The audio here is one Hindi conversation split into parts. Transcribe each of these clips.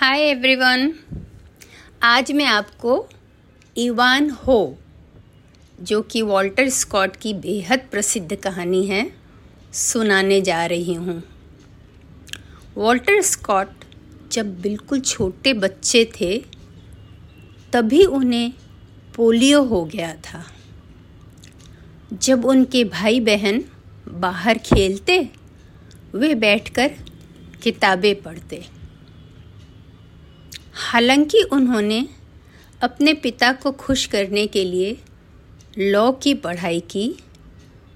हाय एवरीवन आज मैं आपको इवान हो जो कि वॉल्टर स्कॉट की बेहद प्रसिद्ध कहानी है, सुनाने जा रही हूँ। वॉल्टर स्कॉट जब बिल्कुल छोटे बच्चे थे, तभी उन्हें पोलियो हो गया था। जब उनके भाई बहन बाहर खेलते, वे बैठकर किताबें पढ़ते। हालाँकि उन्होंने अपने पिता को खुश करने के लिए लॉ की पढ़ाई की,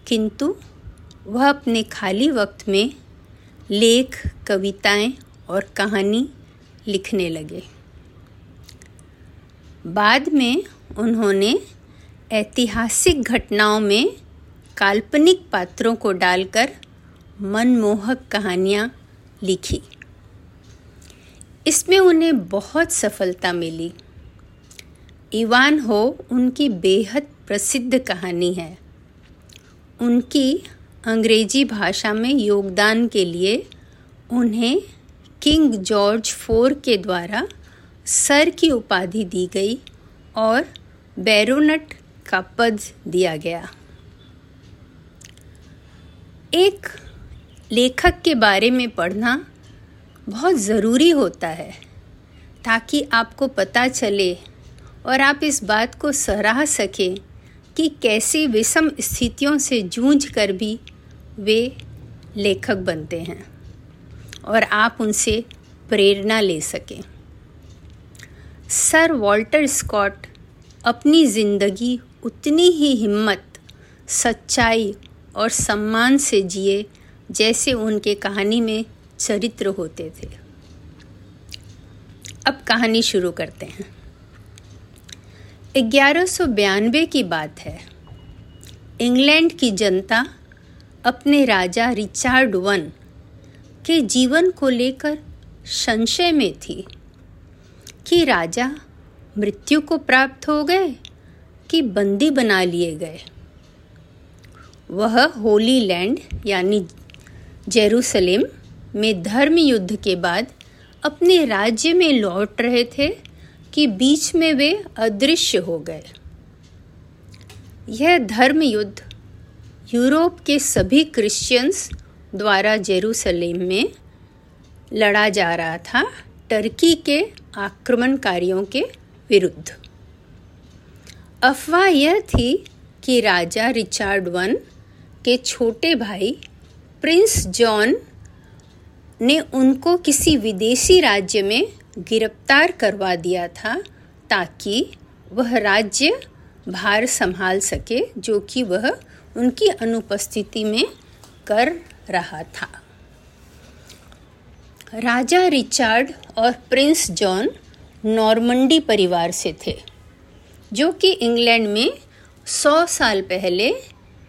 किंतु वह अपने खाली वक्त में लेख, कविताएँ और कहानी लिखने लगे। बाद में उन्होंने ऐतिहासिक घटनाओं में काल्पनिक पात्रों को डालकर मनमोहक कहानियाँ लिखी। इसमें उन्हें बहुत सफलता मिली। इवान हो उनकी बेहद प्रसिद्ध कहानी है। उनकी अंग्रेज़ी भाषा में योगदान के लिए उन्हें किंग जॉर्ज फोर के द्वारा सर की उपाधि दी गई और बैरोनट का पद दिया गया। एक लेखक के बारे में पढ़ना बहुत ज़रूरी होता है ताकि आपको पता चले और आप इस बात को सराह सकें कि कैसी विषम स्थितियों से जूझ कर भी वे लेखक बनते हैं और आप उनसे प्रेरणा ले सकें। सर वॉल्टर स्कॉट अपनी ज़िंदगी उतनी ही हिम्मत, सच्चाई और सम्मान से जिए जैसे उनके कहानी में चरित्र होते थे। अब कहानी शुरू करते हैं। ग्यारह की बात है। इंग्लैंड की जनता अपने राजा रिचार्ड वन के जीवन को लेकर संशय में थी कि राजा मृत्यु को प्राप्त हो गए कि बंदी बना लिए गए। वह होली लैंड यानी जेरूसलेम में धर्म युद्ध के बाद अपने राज्य में लौट रहे थे कि बीच में वे अदृश्य हो गए। यह धर्म युद्ध यूरोप के सभी क्रिश्चियंस द्वारा जेरूसलेम में लड़ा जा रहा था, टर्की के आक्रमणकारियों के विरुद्ध। अफवाह यह थी कि राजा रिचार्ड वन के छोटे भाई प्रिंस जॉन ने उनको किसी विदेशी राज्य में गिरफ़्तार करवा दिया था ताकि वह राज्य भार संभाल सके, जो कि वह उनकी अनुपस्थिति में कर रहा था। राजा रिचार्ड और प्रिंस जॉन नॉर्मंडी परिवार से थे, जो कि इंग्लैंड में सौ साल पहले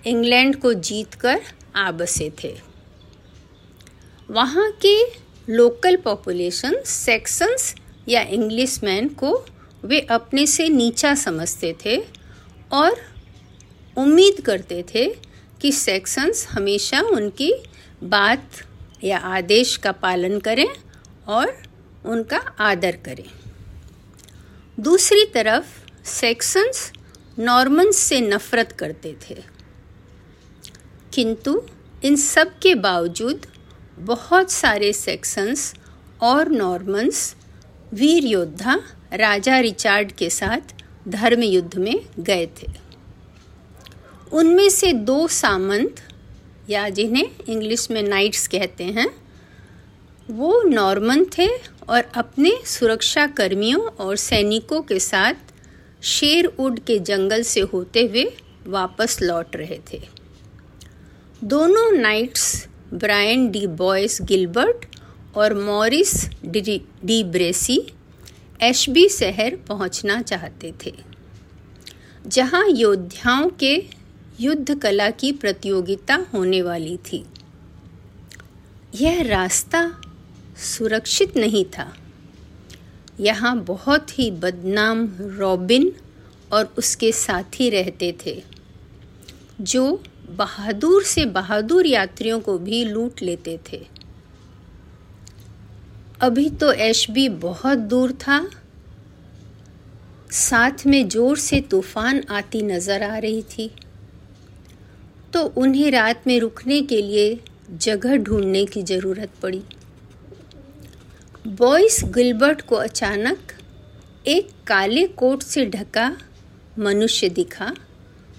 इंग्लैंड को जीतकर आ बसे थे। वहाँ के लोकल पॉपुलेशन सेक्सन्स या इंग्लिश मैन को वे अपने से नीचा समझते थे और उम्मीद करते थे कि सेक्सन्स हमेशा उनकी बात या आदेश का पालन करें और उनका आदर करें। दूसरी तरफ़ सेक्सन्स नॉर्मन्स से नफरत करते थे। किंतु इन सब के बावजूद बहुत सारे सेक्शंस और नॉर्मन्स वीर योद्धा राजा रिचार्ड के साथ धर्म युद्ध में गए थे। उनमें से दो सामंत, या जिन्हें इंग्लिश में नाइट्स कहते हैं, वो नॉर्मन थे और अपने सुरक्षा कर्मियों और सैनिकों के साथ शेरवुड के जंगल से होते हुए वापस लौट रहे थे। दोनों knights Brian de Bois Guilbert और मॉरिस डी ब्रेसी एशबी शहर पहुँचना चाहते थे। जहाँ योद्धाओं के युद्ध कला की प्रतियोगिता होने वाली थी। यह रास्ता सुरक्षित नहीं था। यहाँ बहुत ही बदनाम रॉबिन और उसके साथी रहते थे, जो बहादुर से बहादुर यात्रियों को भी लूट लेते थे। अभी तो एशबी बहुत दूर था। साथ में ज़ोर से तूफ़ान आती नज़र आ रही थी। तो उन्हें रात में रुकने के लिए जगह ढूँढने की ज़रूरत पड़ी। बॉयस गिलबर्ट को अचानक एक काले कोट से ढका मनुष्य दिखा,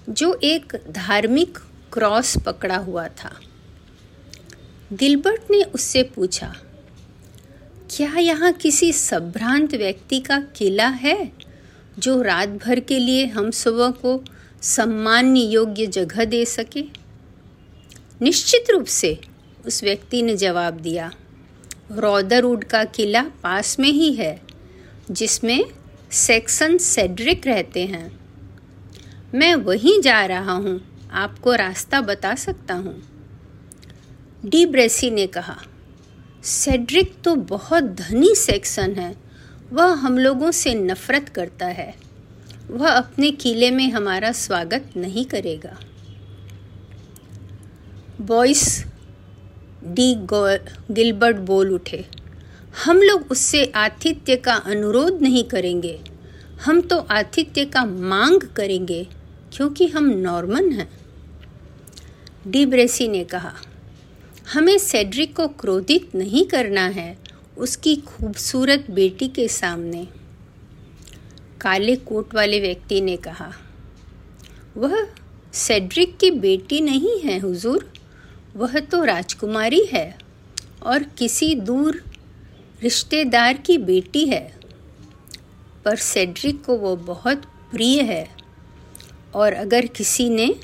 जो एक धार्मिक क्रॉस पकड़ा हुआ था। गिलबर्ट ने उससे पूछा, क्या यहाँ किसी संभ्रांत व्यक्ति का किला है जो रात भर के लिए हम सुबह को सम्मान्य योग्य जगह दे सके? निश्चित रूप से, उस व्यक्ति ने जवाब दिया, रॉदरवुड का किला पास में ही है, जिसमें सेक्सन सेड्रिक रहते हैं। मैं वहीं जा रहा हूँ आपको रास्ता बता सकता हूँ। डी ब्रेसी ने कहा, सेड्रिक तो बहुत धनी सेक्सन है। वह हम लोगों से नफरत करता है। वह अपने किले में हमारा स्वागत नहीं करेगा। बॉयस, डी गिलबर्ट बोल उठे, हम लोग उससे आतिथ्य का अनुरोध नहीं करेंगे। हम तो आतिथ्य का मांग करेंगे, क्योंकि हम नॉर्मन हैं। डी ब्रेसी ने कहा, हमें सेड्रिक को क्रोधित नहीं करना है, उसकी खूबसूरत बेटी के सामने। काले कोट वाले व्यक्ति ने कहा, वह सेड्रिक की बेटी नहीं है, हुजूर। वह तो राजकुमारी है और किसी दूर रिश्तेदार की बेटी है। पर सेड्रिक को वो बहुत प्रिय है और अगर किसी ने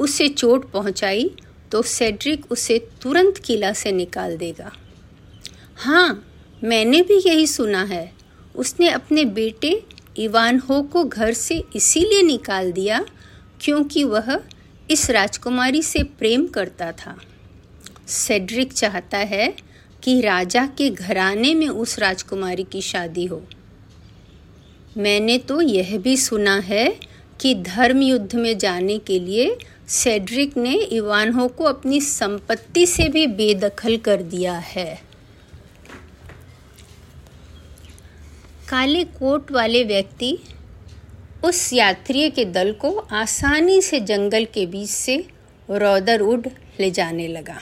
उसे चोट पहुंचाई तो सेड्रिक उसे तुरंत किला से निकाल देगा। हाँ मैंने भी यही सुना है। उसने अपने बेटे इवान हो को घर से इसीलिए निकाल दिया क्योंकि वह इस राजकुमारी से प्रेम करता था। सेड्रिक चाहता है कि राजा के घराने में उस राजकुमारी की शादी हो। मैंने तो यह भी सुना है कि धर्म युद्ध में जाने के लिए सेड्रिक ने इवानहो को अपनी संपत्ति से भी बेदखल कर दिया है। काले कोट वाले व्यक्ति उस यात्री के दल को आसानी से जंगल के बीच से रौदरवुड ले जाने लगा,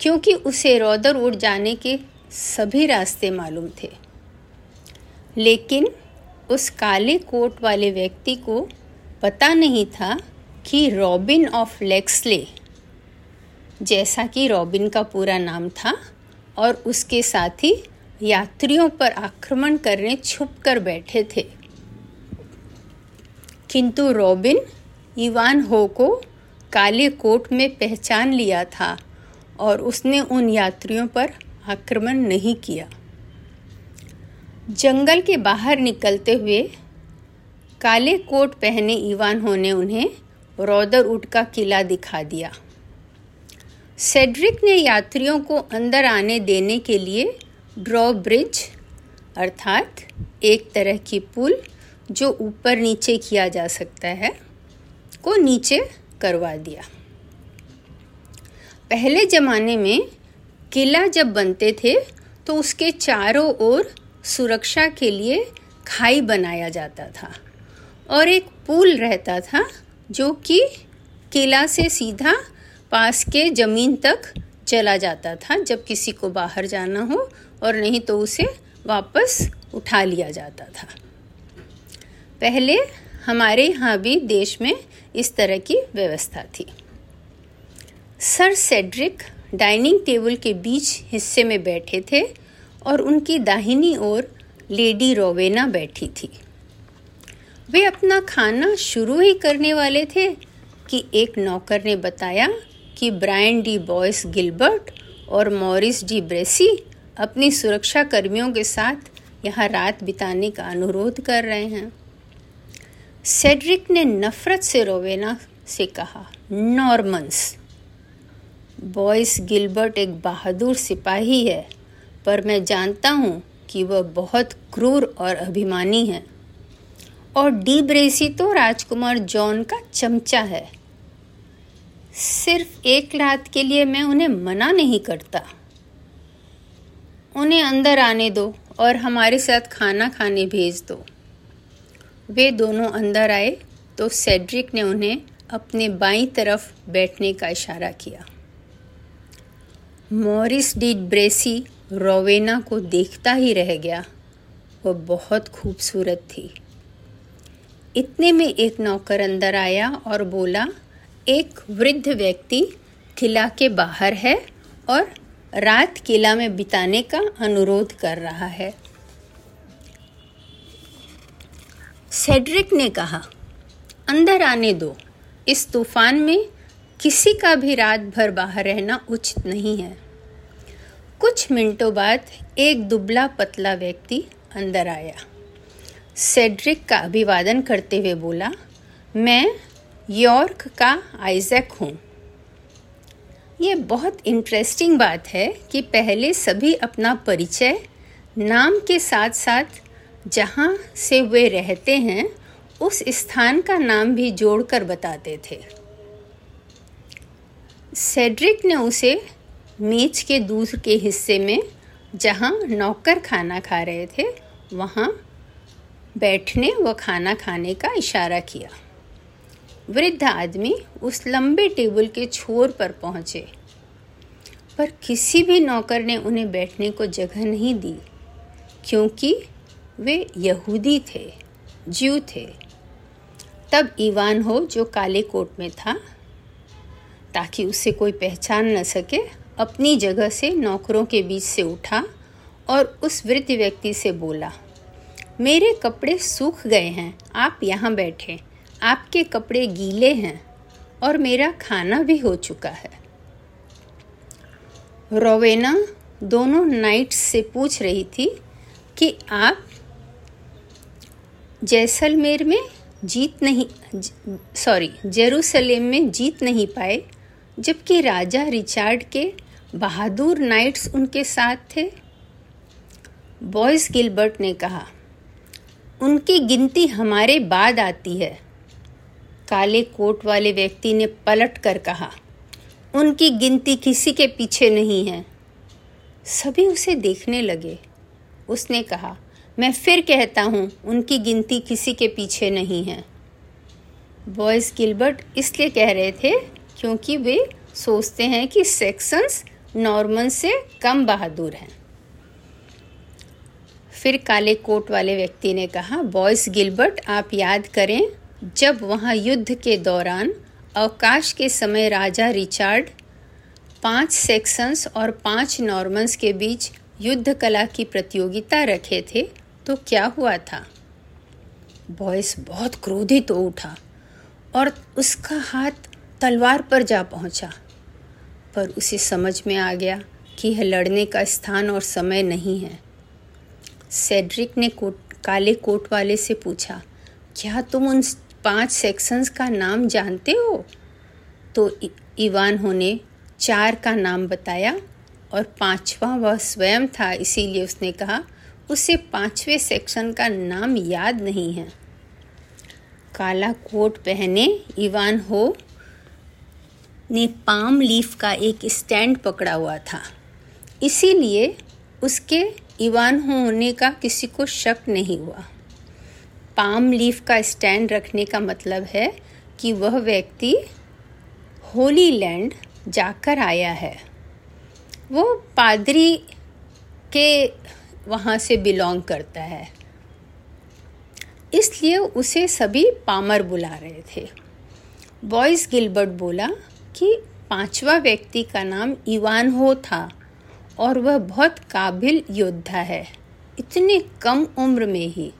क्योंकि उसे रौदरवुड जाने के सभी रास्ते मालूम थे। लेकिन उस काले कोट वाले व्यक्ति को पता नहीं था कि रॉबिन ऑफ़ लेक्सले, जैसा कि रॉबिन का पूरा नाम था, और उसके साथ ही यात्रियों पर आक्रमण करने छुप कर बैठे थे। किंतु रॉबिन इवान हो को काले कोट में पहचान लिया था और उसने उन यात्रियों पर आक्रमण नहीं किया। जंगल के बाहर निकलते हुए काले कोट पहने इवान हो ने उन्हें रॉदरवुड का किला दिखा दिया। सेड्रिक ने यात्रियों को अंदर आने देने के लिए ड्रॉ ब्रिज अर्थात एक तरह की पुल जो ऊपर नीचे किया जा सकता है, को नीचे करवा दिया। पहले ज़माने में किला जब बनते थे तो उसके चारों ओर सुरक्षा के लिए खाई बनाया जाता था और एक पुल रहता था जो कि किला से सीधा पास के ज़मीन तक चला जाता था, जब किसी को बाहर जाना हो और नहीं तो उसे वापस उठा लिया जाता था। पहले हमारे यहाँ भी देश में इस तरह की व्यवस्था थी। सर सेड्रिक डाइनिंग टेबल के बीच हिस्से में बैठे थे और उनकी दाहिनी ओर लेडी रोवेना बैठी थी। वे अपना खाना शुरू ही करने वाले थे कि एक नौकर ने बताया कि ब्रायन डी बॉयस गिलबर्ट और मॉरिस डी ब्रेसी अपनी सुरक्षा कर्मियों के साथ यहाँ रात बिताने का अनुरोध कर रहे हैं। सेड्रिक ने नफरत से रोवेना से कहा, नॉर्मन्स, बॉयस गिलबर्ट एक बहादुर सिपाही है, पर मैं जानता हूँ कि वह बहुत क्रूर और अभिमानी है। और डी ब्रेसी तो राजकुमार जॉन का चमचा है। सिर्फ़ एक रात के लिए मैं उन्हें मना नहीं करता। उन्हें अंदर आने दो और हमारे साथ खाना खाने भेज दो। वे दोनों अंदर आए तो सेड्रिक ने उन्हें अपने बाईं तरफ़ बैठने का इशारा किया। मॉरिस डी ब्रेसी रोवेना को देखता ही रह गया। वह बहुत खूबसूरत थी। इतने में एक नौकर अंदर आया और बोला, एक वृद्ध व्यक्ति किला के बाहर है और रात किला में बिताने का अनुरोध कर रहा है। सेड्रिक ने कहा, अंदर आने दो। इस तूफ़ान में किसी का भी रात भर बाहर रहना उचित नहीं है। कुछ मिनटों बाद एक दुबला पतला व्यक्ति अंदर आया। सेड्रिक का अभिवादन करते हुए बोला, मैं यॉर्क का आइजैक हूँ। ये बहुत इंटरेस्टिंग बात है कि पहले सभी अपना परिचय नाम के साथ साथ जहाँ से वे रहते हैं, उस स्थान का नाम भी जोड़कर बताते थे। सेड्रिक ने उसे मेज के दूर के हिस्से में, जहाँ नौकर खाना खा रहे थे, वहाँ बैठने व खाना खाने का इशारा किया। वृद्ध आदमी उस लंबे टेबल के छोर पर पहुँचे। पर किसी भी नौकर ने उन्हें बैठने को जगह नहीं दी, क्योंकि वे यहूदी थे, ज्यू थे। तब ईवान हो जो काले कोट में था, ताकि उसे कोई पहचान न सके, अपनी जगह से नौकरों के बीच से उठा और उस वृद्ध व्यक्ति से बोला मेरे कपड़े सूख गए हैं। आप यहाँ बैठे। आपके कपड़े गीले हैं और मेरा खाना भी हो चुका है। रोवेना दोनों नाइट्स से पूछ रही थी कि आप जैसलमेर में जीत नहीं, सॉरी, जेरूसलेम में जीत नहीं पाए, जबकि राजा रिचार्ड के बहादुर नाइट्स उनके साथ थे। बॉयस गिलबर्ट ने कहा उनकी गिनती हमारे बाद आती है। काले कोट वाले व्यक्ति ने पलट कर कहा, उनकी गिनती किसी के पीछे नहीं है। सभी उसे देखने लगे। उसने कहा, मैं फिर कहता हूँ, उनकी गिनती किसी के पीछे नहीं है। बॉयस गिलबर्ट इसलिए कह रहे थे क्योंकि वे सोचते हैं कि सेक्शंस नॉर्मन से कम बहादुर हैं। फिर काले कोट वाले व्यक्ति ने कहा, बॉयस गिलबर्ट, आप याद करें, जब वहाँ युद्ध के दौरान अवकाश के समय राजा रिचार्ड, पाँच सेक्शंस और पाँच नॉर्मन्स के बीच युद्ध कला की प्रतियोगिता रखे थे तो क्या हुआ था? बॉयस बहुत क्रोधित हो उठा और उसका हाथ तलवार पर जा पहुँचा। पर उसे समझ में आ गया कि यह लड़ने का स्थान और समय नहीं है। सेड्रिक ने कोट, काले कोट वाले से पूछा, क्या तुम उन पाँच सेक्शंस का नाम जानते हो? तो इवान होने चार का नाम बताया और पांचवा वह स्वयं था, इसीलिए उसने कहा, उसे पाँचवें सेक्शन का नाम याद नहीं है। काला कोट पहने इवान हो ने पाम लीफ का एक स्टैंड पकड़ा हुआ था। इसीलिए उसके इवान होने का किसी को शक नहीं हुआ। पाम लीफ का स्टैंड रखने का मतलब है कि वह व्यक्ति होली लैंड जाकर आया है। वो पादरी के वहाँ से बिलोंग करता है। इसलिए उसे सभी पामर बुला रहे थे। बॉयस गिलबर्ट बोला कि पांचवा व्यक्ति का नाम इवान हो था। और वह बहुत काबिल योद्धा है। इतनी कम उम्र में ही।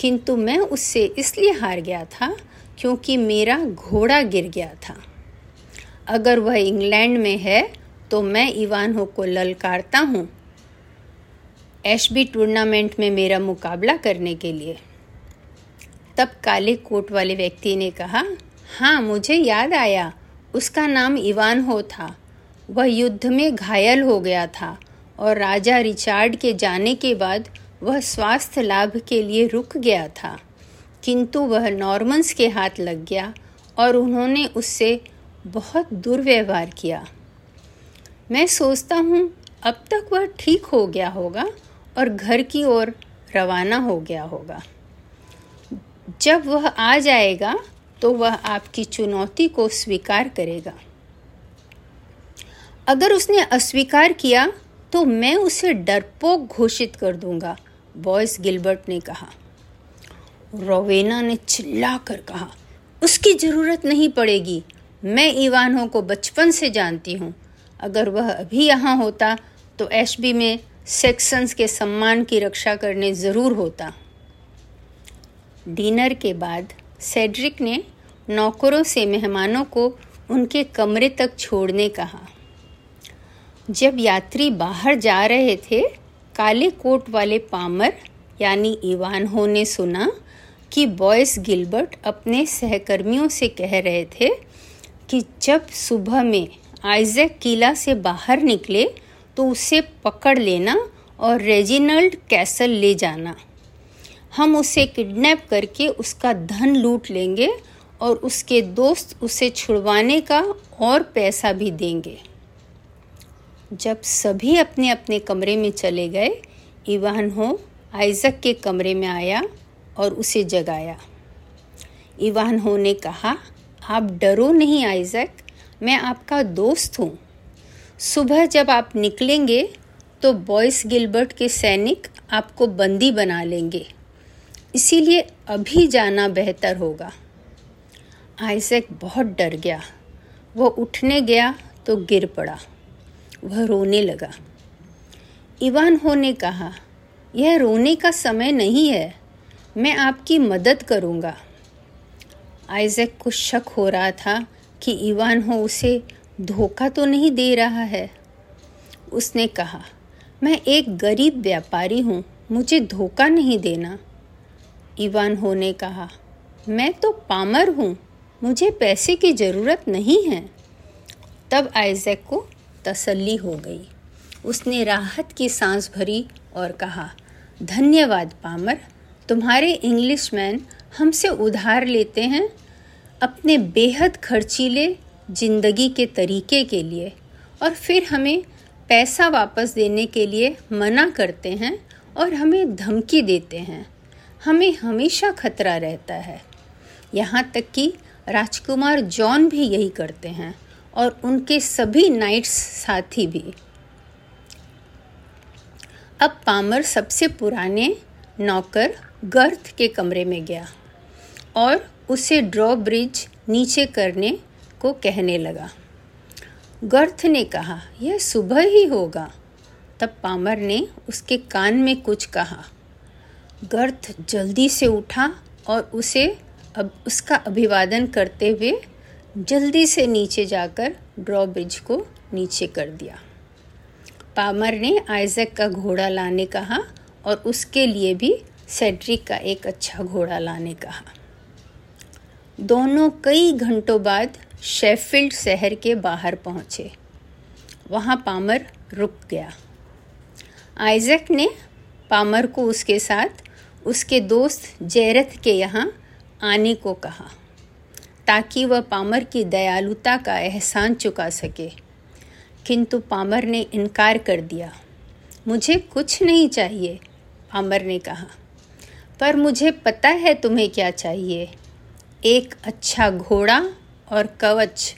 किंतु मैं उससे इसलिए हार गया था क्योंकि मेरा घोड़ा गिर गया था। अगर वह इंग्लैंड में है तो मैं इवान को ललकारता हूँ। एशबी टूर्नामेंट में मेरा मुकाबला करने के लिए। तब काले कोट वाले व्यक्ति ने कहा हाँ मुझे याद आया। उसका नाम इवान हो था। वह युद्ध में घायल हो गया था और राजा रिचार्ड के जाने के बाद वह स्वास्थ्य लाभ के लिए रुक गया था। किंतु वह नॉर्मन्स के हाथ लग गया और उन्होंने उससे बहुत दुर्व्यवहार किया। मैं सोचता हूँ, अब तक वह ठीक हो गया होगा और घर की ओर रवाना हो गया होगा। जब वह आ जाएगा तो वह आपकी चुनौती को स्वीकार करेगा। अगर उसने अस्वीकार किया तो मैं उसे डरपोक घोषित कर दूँगा, बॉयस गिलबर्ट ने कहा। रोवेना ने चिल्ला कर कहा, उसकी ज़रूरत नहीं पड़ेगी। मैं इवानों को बचपन से जानती हूँ। अगर वह अभी यहाँ होता तो एशबी में सेक्शंस के सम्मान की रक्षा करने ज़रूर होता। डिनर के बाद सेड्रिक ने नौकरों से मेहमानों को उनके कमरे तक छोड़ने कहा। जब यात्री बाहर जा रहे थे, काले कोट वाले पामर, यानी इवानहो ने सुना कि बॉयस गिलबर्ट अपने सहकर्मियों से कह रहे थे कि जब सुबह में आइजैक किला से बाहर निकले तो उसे पकड़ लेना और रेजिनल्ड कैसल ले जाना। हम उसे किडनैप करके उसका धन लूट लेंगे और उसके दोस्त उसे छुड़वाने का और पैसा भी देंगे। जब सभी अपने अपने कमरे में चले गए, इवान हो, आइजक के कमरे में आया और उसे जगाया। इवान हो ने कहा, आप डरो नहीं आइजक, मैं आपका दोस्त हूँ। सुबह जब आप निकलेंगे तो बॉयस गिलबर्ट के सैनिक आपको बंदी बना लेंगे। इसीलिए अभी जाना बेहतर होगा। आइजैक बहुत डर गया। वो उठने गया तो गिर पड़ा। वह रोने लगा। इवान हो ने कहा, यह रोने का समय नहीं है, मैं आपकी मदद करूँगा। आइजैक को शक हो रहा था कि इवान हो उसे धोखा तो नहीं दे रहा है। उसने कहा, मैं एक गरीब व्यापारी हूँ, मुझे धोखा नहीं देना। इवान हो ने कहा, मैं तो पामर हूँ, मुझे पैसे की ज़रूरत नहीं है। तब आइजैक को तसल्ली हो गई। उसने राहत की सांस भरी और कहा, धन्यवाद पामर, तुम्हारे इंग्लिश मैन हमसे उधार लेते हैं। अपने बेहद खर्चीले ज़िंदगी के तरीके के लिए और फिर हमें पैसा वापस देने के लिए मना करते हैं और हमें धमकी देते हैं। हमें हमेशा खतरा रहता है। यहाँ तक कि राजकुमार जॉन भी यही करते हैं। और उनके सभी नाइट्स साथी भी। अब पामर सबसे पुराने नौकर गर्थ के कमरे में गया और उसे ड्रॉ ब्रिज नीचे करने को कहने लगा। गर्थ ने कहा, यह सुबह ही होगा। तब पामर ने उसके कान में कुछ कहा। गर्थ जल्दी से उठा और उसे अब उसका अभिवादन करते हुए जल्दी से नीचे जाकर ड्रॉ ब्रिज को नीचे कर दिया। पामर ने आइजक का घोड़ा लाने कहा और उसके लिए भी सेड्रिक का एक अच्छा घोड़ा लाने कहा। दोनों कई घंटों बाद शेफील्ड शहर के बाहर पहुँचे। वहाँ पामर रुक गया। आइजक ने पामर को उसके साथ उसके दोस्त जैरथ के यहाँ आने को कहा। ताकि वह पामर की दयालुता का एहसान चुका सके। किंतु पामर ने इनकार कर दिया। मुझे कुछ नहीं चाहिए, पामर ने कहा। पर मुझे पता है तुम्हें क्या चाहिए। एक अच्छा घोड़ा और कवच।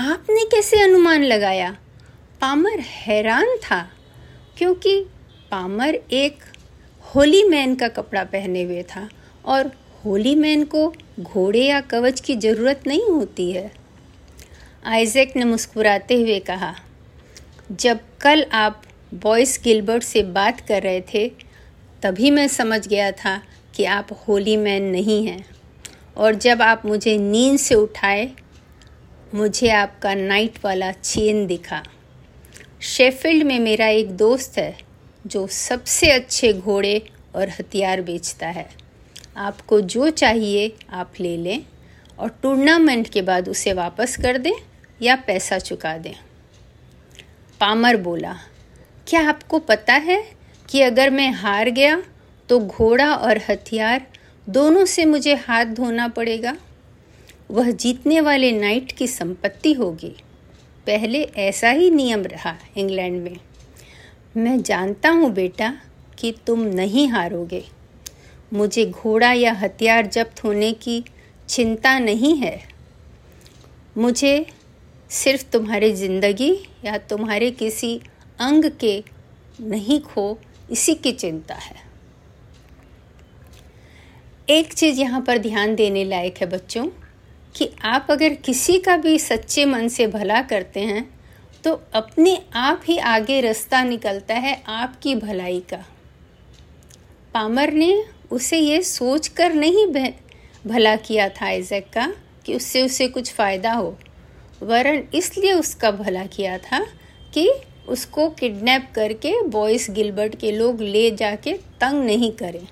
आपने कैसे अनुमान लगाया? पामर हैरान था, क्योंकि पामर एक होली मैन का कपड़ा पहने हुए था और होली मैन को घोड़े या कवच की ज़रूरत नहीं होती है। आइजैक ने मुस्कुराते हुए कहा, जब कल आप बॉयस गिलबर्ट से बात कर रहे थे, तभी मैं समझ गया था कि आप होली मैन नहीं हैं। और जब आप मुझे नींद से उठाए, मुझे आपका नाइट वाला चेन दिखा। शेफील्ड में मेरा एक दोस्त है, जो सबसे अच्छे घोड़े और हथियार बेचता है। आपको जो चाहिए आप ले लें और टूर्नामेंट के बाद उसे वापस कर दें या पैसा चुका दें। पामर बोला, क्या आपको पता है कि अगर मैं हार गया तो घोड़ा और हथियार दोनों से मुझे हाथ धोना पड़ेगा? वह जीतने वाले नाइट की संपत्ति होगी। पहले ऐसा ही नियम रहा इंग्लैंड में। मैं जानता हूँ बेटा कि तुम नहीं हारोगे। मुझे घोड़ा या हथियार जब्त होने की चिंता नहीं है। मुझे सिर्फ़ तुम्हारी ज़िंदगी या तुम्हारे किसी अंग के नहीं खो, इसी की चिंता है। एक चीज़ यहाँ पर ध्यान देने लायक है बच्चों, कि आप अगर किसी का भी सच्चे मन से भला करते हैं तो अपने आप ही आगे रास्ता निकलता है आपकी भलाई का। पामर ने उसे ये सोच कर नहीं भला किया था आइजैक का कि उससे उसे कुछ फ़ायदा हो। वरन इसलिए उसका भला किया था कि उसको किडनैप करके बॉयस गिलबर्ट के लोग ले जाके तंग नहीं करें।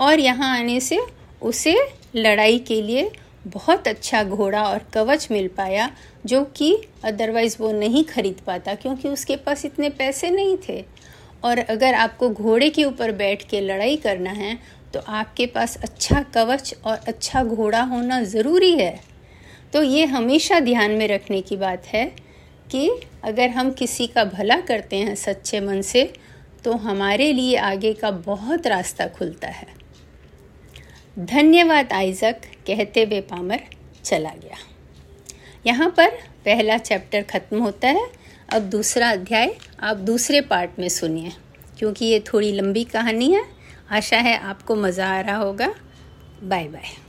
और यहाँ आने से उसे लड़ाई के लिए बहुत अच्छा घोड़ा और कवच मिल पाया, जो कि अदरवाइज़ वो नहीं खरीद पाता, क्योंकि उसके पास इतने पैसे नहीं थे। और अगर आपको घोड़े के ऊपर बैठ के लड़ाई करना है तो आपके पास अच्छा कवच और अच्छा घोड़ा होना ज़रूरी है। तो ये हमेशा ध्यान में रखने की बात है कि अगर हम किसी का भला करते हैं सच्चे मन से तो हमारे लिए आगे का बहुत रास्ता खुलता है। धन्यवाद, आइजक, कहते हुए पामर चला गया। यहाँ पर पहला चैप्टर ख़त्म होता है, अब दूसरा अध्याय आप दूसरे पार्ट में सुनिए, क्योंकि ये थोड़ी लंबी कहानी है। आशा है आपको मज़ा आ रहा होगा। Bye bye